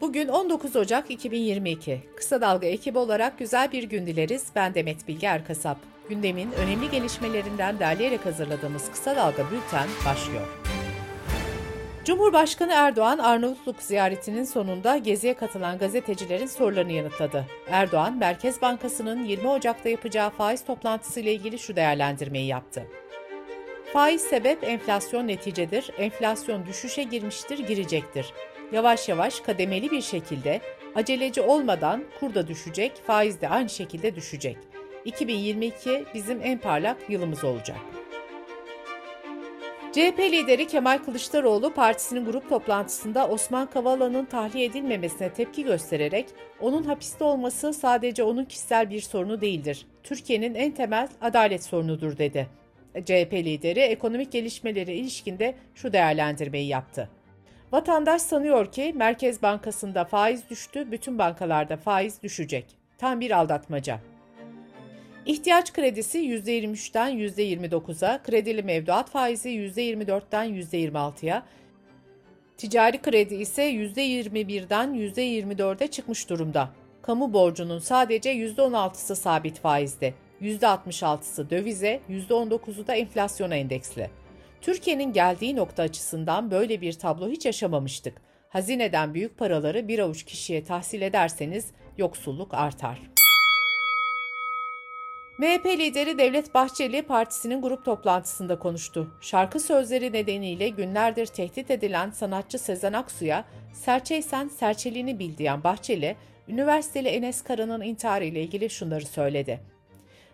Bugün 19 Ocak 2022. Kısa Dalga ekibi olarak güzel bir gün dileriz. Ben Demet Bilge Erkasap. Gündemin önemli gelişmelerinden derleyerek hazırladığımız Kısa Dalga Bülten başlıyor. Cumhurbaşkanı Erdoğan Arnavutluk ziyaretinin sonunda geziye katılan gazetecilerin sorularını yanıtladı. Erdoğan, Merkez Bankası'nın 20 Ocak'ta yapacağı faiz toplantısı ile ilgili şu değerlendirmeyi yaptı. Faiz sebep enflasyon neticedir. Enflasyon düşüşe girmiştir, girecektir. Yavaş yavaş kademeli bir şekilde aceleci olmadan kur da düşecek, faiz de aynı şekilde düşecek. 2022 bizim en parlak yılımız olacak. CHP lideri Kemal Kılıçdaroğlu partisinin grup toplantısında Osman Kavala'nın tahliye edilmemesine tepki göstererek onun hapiste olması sadece onun kişisel bir sorunu değildir. Türkiye'nin en temel adalet sorunudur dedi. CHP lideri ekonomik gelişmeleri ilişkinde şu değerlendirmeyi yaptı. Vatandaş sanıyor ki Merkez Bankası'nda faiz düştü, bütün bankalarda faiz düşecek. Tam bir aldatmaca. İhtiyaç kredisi %23'ten %29'a, kredili mevduat faizi %24'ten %26'ya, ticari kredi ise %21'den %24'e çıkmış durumda. Kamu borcunun sadece %16'sı sabit faizde, %66'sı dövize, %19'u da enflasyona endeksli. Türkiye'nin geldiği nokta açısından böyle bir tablo hiç yaşamamıştık. Hazineden büyük paraları bir avuç kişiye tahsil ederseniz yoksulluk artar. MHP lideri Devlet Bahçeli partisinin grup toplantısında konuştu. Şarkı sözleri nedeniyle günlerdir tehdit edilen sanatçı Sezen Aksu'ya serçeysen serçeliğini bil diyen Bahçeli, üniversiteli Enes Kara'nın intiharı ile ilgili şunları söyledi.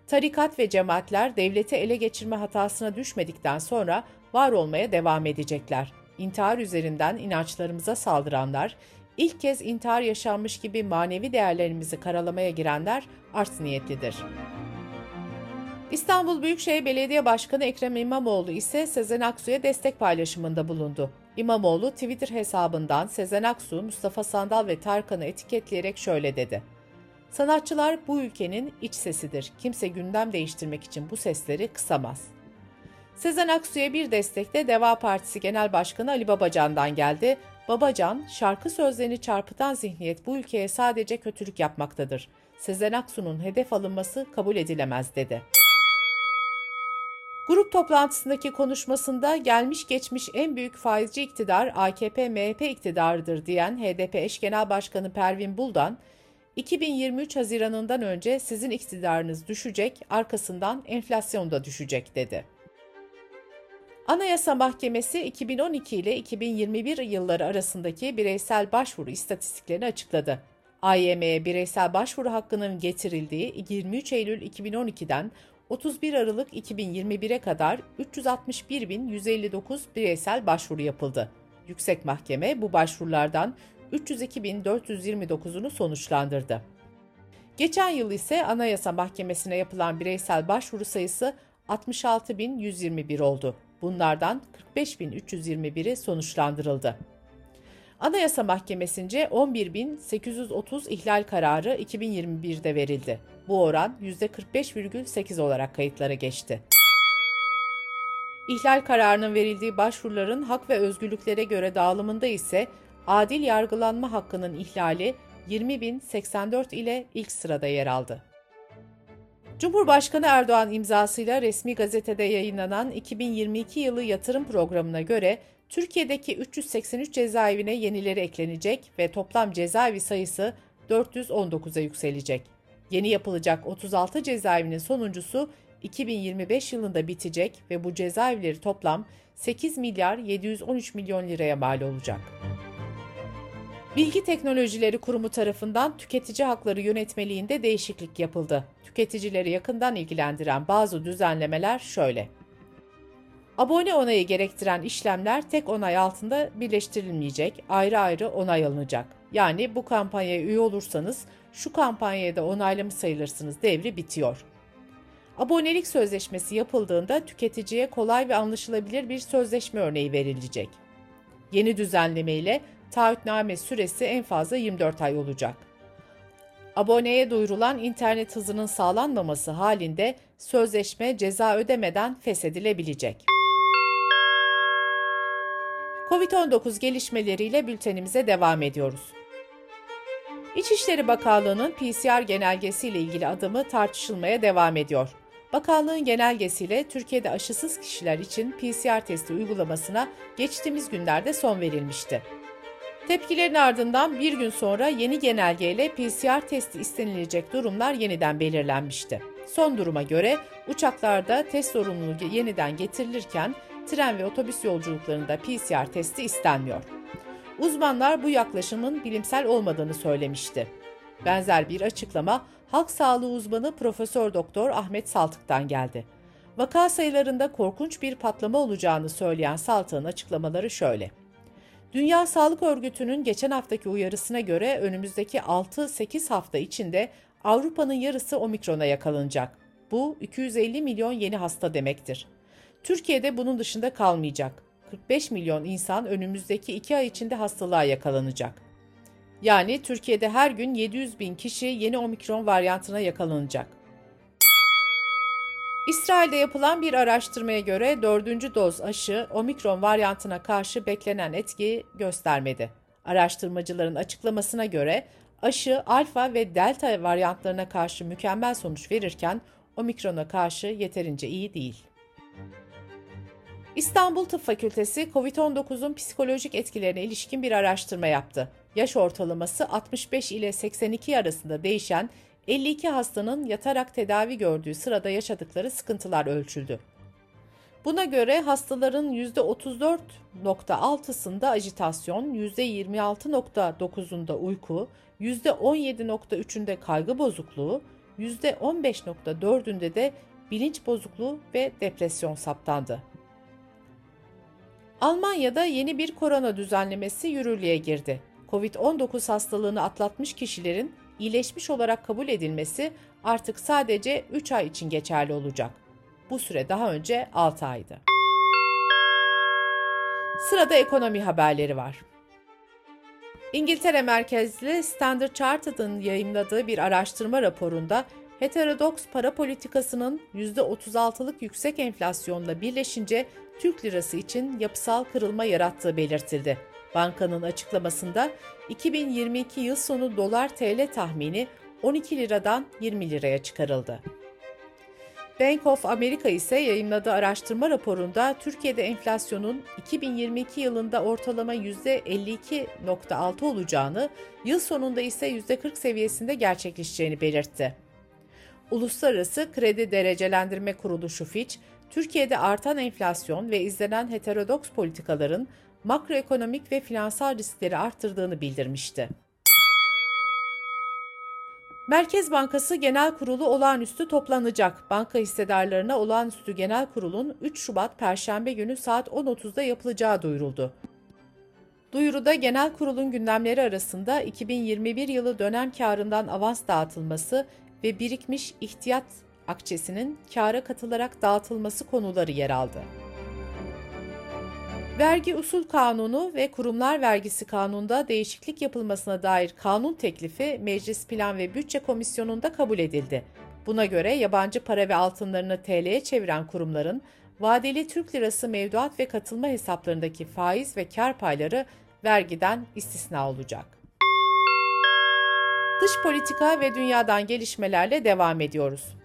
Tarikat ve cemaatler devleti ele geçirme hatasına düşmedikten sonra var olmaya devam edecekler. İntihar üzerinden inançlarımıza saldıranlar, ilk kez intihar yaşanmış gibi manevi değerlerimizi karalamaya girenler art niyetlidir. İstanbul Büyükşehir Belediye Başkanı Ekrem İmamoğlu ise Sezen Aksu'ya destek paylaşımında bulundu. İmamoğlu Twitter hesabından Sezen Aksu, Mustafa Sandal ve Tarkan'ı etiketleyerek şöyle dedi. Sanatçılar bu ülkenin iç sesidir. Kimse gündem değiştirmek için bu sesleri kısamaz. Sezen Aksu'ya bir destek de Deva Partisi Genel Başkanı Ali Babacan'dan geldi. Babacan, şarkı sözlerini çarpıtan zihniyet bu ülkeye sadece kötülük yapmaktadır. Sezen Aksu'nun hedef alınması kabul edilemez dedi. Grup toplantısındaki konuşmasında gelmiş geçmiş en büyük faizci iktidar AKP-MHP iktidarıdır diyen HDP eş genel başkanı Pervin Buldan, 2023 Haziran'ından önce sizin iktidarınız düşecek, arkasından enflasyon da düşecek dedi. Anayasa Mahkemesi 2012 ile 2021 yılları arasındaki bireysel başvuru istatistiklerini açıkladı. AYM'ye bireysel başvuru hakkının getirildiği 23 Eylül 2012'den 31 Aralık 2021'e kadar 361.159 bireysel başvuru yapıldı. Yüksek Mahkeme bu başvurulardan 302.429'unu sonuçlandırdı. Geçen yıl ise Anayasa Mahkemesi'ne yapılan bireysel başvuru sayısı 66.121 oldu. Bunlardan 45.321'i sonuçlandırıldı. Anayasa Mahkemesi'nce 11.830 ihlal kararı 2021'de verildi. Bu oran %45,8 olarak kayıtlara geçti. İhlal kararının verildiği başvuruların hak ve özgürlüklere göre dağılımında ise adil yargılanma hakkının ihlali 20.084 ile ilk sırada yer aldı. Cumhurbaşkanı Erdoğan imzasıyla resmi gazetede yayınlanan 2022 yılı yatırım programına göre Türkiye'deki 383 cezaevine yenileri eklenecek ve toplam cezaevi sayısı 419'a yükselecek. Yeni yapılacak 36 cezaevinin sonuncusu 2025 yılında bitecek ve bu cezaevleri toplam 8 milyar 713 milyon liraya mal olacak. Bilgi Teknolojileri Kurumu tarafından tüketici hakları yönetmeliğinde değişiklik yapıldı. Tüketicileri yakından ilgilendiren bazı düzenlemeler şöyle. Abone onayı gerektiren işlemler tek onay altında birleştirilmeyecek, ayrı ayrı onay alınacak. Yani bu kampanyaya üye olursanız şu kampanyaya da onaylamış sayılırsınız devri bitiyor. Abonelik sözleşmesi yapıldığında tüketiciye kolay ve anlaşılabilir bir sözleşme örneği verilecek. Yeni düzenleme ile taahhütname süresi en fazla 24 ay olacak. Aboneye duyurulan internet hızının sağlanmaması halinde sözleşme ceza ödemeden feshedilebilecek. Covid-19 gelişmeleriyle bültenimize devam ediyoruz. İçişleri Bakanlığı'nın PCR genelgesiyle ilgili adımı tartışılmaya devam ediyor. Bakanlığın genelgesiyle Türkiye'de aşısız kişiler için PCR testi uygulamasına geçtiğimiz günlerde son verilmişti. Tepkilerin ardından bir gün sonra yeni genelgeyle PCR testi istenilecek durumlar yeniden belirlenmişti. Son duruma göre uçaklarda test zorunluluğu yeniden getirilirken tren ve otobüs yolculuklarında PCR testi istenmiyor. Uzmanlar bu yaklaşımın bilimsel olmadığını söylemişti. Benzer bir açıklama halk sağlığı uzmanı Profesör Doktor Ahmet Saltık'tan geldi. Vaka sayılarında korkunç bir patlama olacağını söyleyen Saltık'ın açıklamaları şöyle. Dünya Sağlık Örgütü'nün geçen haftaki uyarısına göre önümüzdeki 6-8 hafta içinde Avrupa'nın yarısı omikrona yakalanacak. Bu 250 milyon yeni hasta demektir. Türkiye'de bunun dışında kalmayacak. 45 milyon insan önümüzdeki 2 ay içinde hastalığa yakalanacak. Yani Türkiye'de her gün 700 bin kişi yeni omikron varyantına yakalanacak. İsrail'de yapılan bir araştırmaya göre dördüncü doz aşı omikron varyantına karşı beklenen etki göstermedi. Araştırmacıların açıklamasına göre aşı alfa ve delta varyantlarına karşı mükemmel sonuç verirken omikrona karşı yeterince iyi değil. İstanbul Tıp Fakültesi COVID-19'un psikolojik etkilerine ilişkin bir araştırma yaptı. Yaş ortalaması 65 ile 82 arasında değişen 52 hastanın yatarak tedavi gördüğü sırada yaşadıkları sıkıntılar ölçüldü. Buna göre hastaların %34.6'sında ajitasyon, %26.9'unda uyku, %17.3'ünde kaygı bozukluğu, %15.4'ünde de bilinç bozukluğu ve depresyon saptandı. Almanya'da yeni bir korona düzenlemesi yürürlüğe girdi. Covid-19 hastalığını atlatmış kişilerin iyileşmiş olarak kabul edilmesi artık sadece 3 ay için geçerli olacak. Bu süre daha önce 6 aydı. Sırada ekonomi haberleri var. İngiltere merkezli Standard Chartered'ın yayımladığı bir araştırma raporunda heterodoks para politikasının %36'lık yüksek enflasyonla birleşince Türk lirası için yapısal kırılma yarattığı belirtildi. Bankanın açıklamasında 2022 yıl sonu dolar TL tahmini 12 liradan 20 liraya çıkarıldı. Bank of America ise yayınladığı araştırma raporunda Türkiye'de enflasyonun 2022 yılında ortalama %52.6 olacağını, yıl sonunda ise %40 seviyesinde gerçekleşeceğini belirtti. Uluslararası Kredi Derecelendirme Kuruluşu Fitch, Türkiye'de artan enflasyon ve izlenen heterodoks politikaların makroekonomik ve finansal riskleri arttırdığını bildirmişti. Merkez Bankası Genel Kurulu olağanüstü toplanacak. Banka hissedarlarına olağanüstü genel kurulun 3 Şubat Perşembe günü saat 10.30'da yapılacağı duyuruldu. Duyuruda genel kurulun gündemleri arasında 2021 yılı dönem karından avans dağıtılması ve birikmiş ihtiyat akçesinin kâra katılarak dağıtılması konuları yer aldı. Vergi Usul Kanunu ve Kurumlar Vergisi Kanunu'nda değişiklik yapılmasına dair kanun teklifi Meclis Plan ve Bütçe Komisyonu'nda kabul edildi. Buna göre yabancı para ve altınlarını TL'ye çeviren kurumların vadeli Türk lirası mevduat ve katılma hesaplarındaki faiz ve kar payları vergiden istisna olacak. Dış politika ve dünyadan gelişmelerle devam ediyoruz.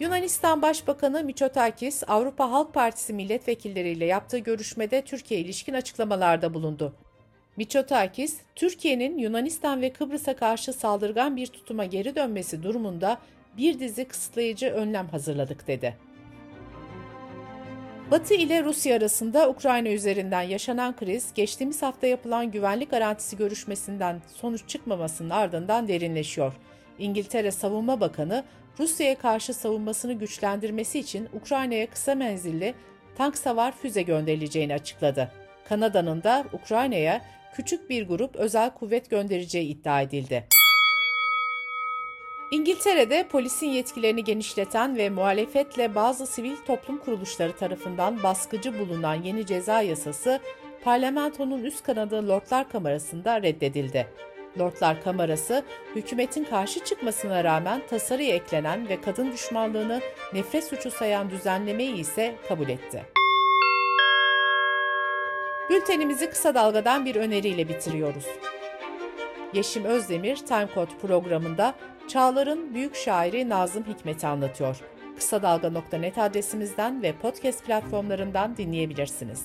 Yunanistan Başbakanı Mitsotakis, Avrupa Halk Partisi milletvekilleriyle yaptığı görüşmede Türkiye ilişkin açıklamalarda bulundu. Mitsotakis, Türkiye'nin Yunanistan ve Kıbrıs'a karşı saldırgan bir tutuma geri dönmesi durumunda bir dizi kısıtlayıcı önlem hazırladık dedi. Batı ile Rusya arasında Ukrayna üzerinden yaşanan kriz, geçtiğimiz hafta yapılan güvenlik garantisi görüşmesinden sonuç çıkmamasının ardından derinleşiyor. İngiltere Savunma Bakanı, Rusya'ya karşı savunmasını güçlendirmesi için Ukrayna'ya kısa menzilli tank savar füze gönderileceğini açıkladı. Kanada'nın da Ukrayna'ya küçük bir grup özel kuvvet göndereceği iddia edildi. İngiltere'de polisin yetkilerini genişleten ve muhalefetle bazı sivil toplum kuruluşları tarafından baskıcı bulunan yeni ceza yasası parlamentonun üst kanadı Lordlar Kamerası'nda reddedildi. Lordlar Kamerası, hükümetin karşı çıkmasına rağmen tasarıya eklenen ve kadın düşmanlığını nefret suçu sayan düzenlemeyi ise kabul etti. Bültenimizi kısa dalgadan bir öneriyle bitiriyoruz. Yeşim Özdemir Time Code programında Çağlar'ın büyük şairi Nazım Hikmet'i anlatıyor. Kısa Dalga.net adresimizden ve podcast platformlarından dinleyebilirsiniz.